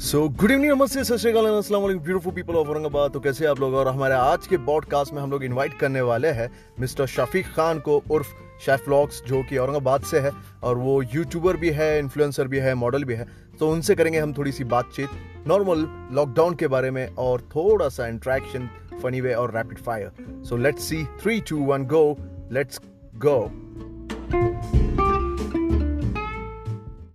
So good evening नमस्ते, सत श्रीकाल अस्सलाम वालेकुम ब्यूटीफुल पीपल ऑफ़ औरंगाबाद। तो कैसे आप लोग? और हमारे आज के पॉडकास्ट में हम लोग इनवाइट करने वाले हैं मिस्टर शफीक खान को, उर्फ़ शेफ व्लॉग्स जो कि औरंगाबाद से है। और वो यूट्यूबर भी है इन्फ्लुएंसर भी है मॉडल भी है। तो उनसे करेंगे हम थोड़ी सी बातचीत नॉर्मल लॉकडाउन के बारे में और थोड़ा सा इंट्रैक्शन फनी वे और rapid fire so let's see three two one go let's go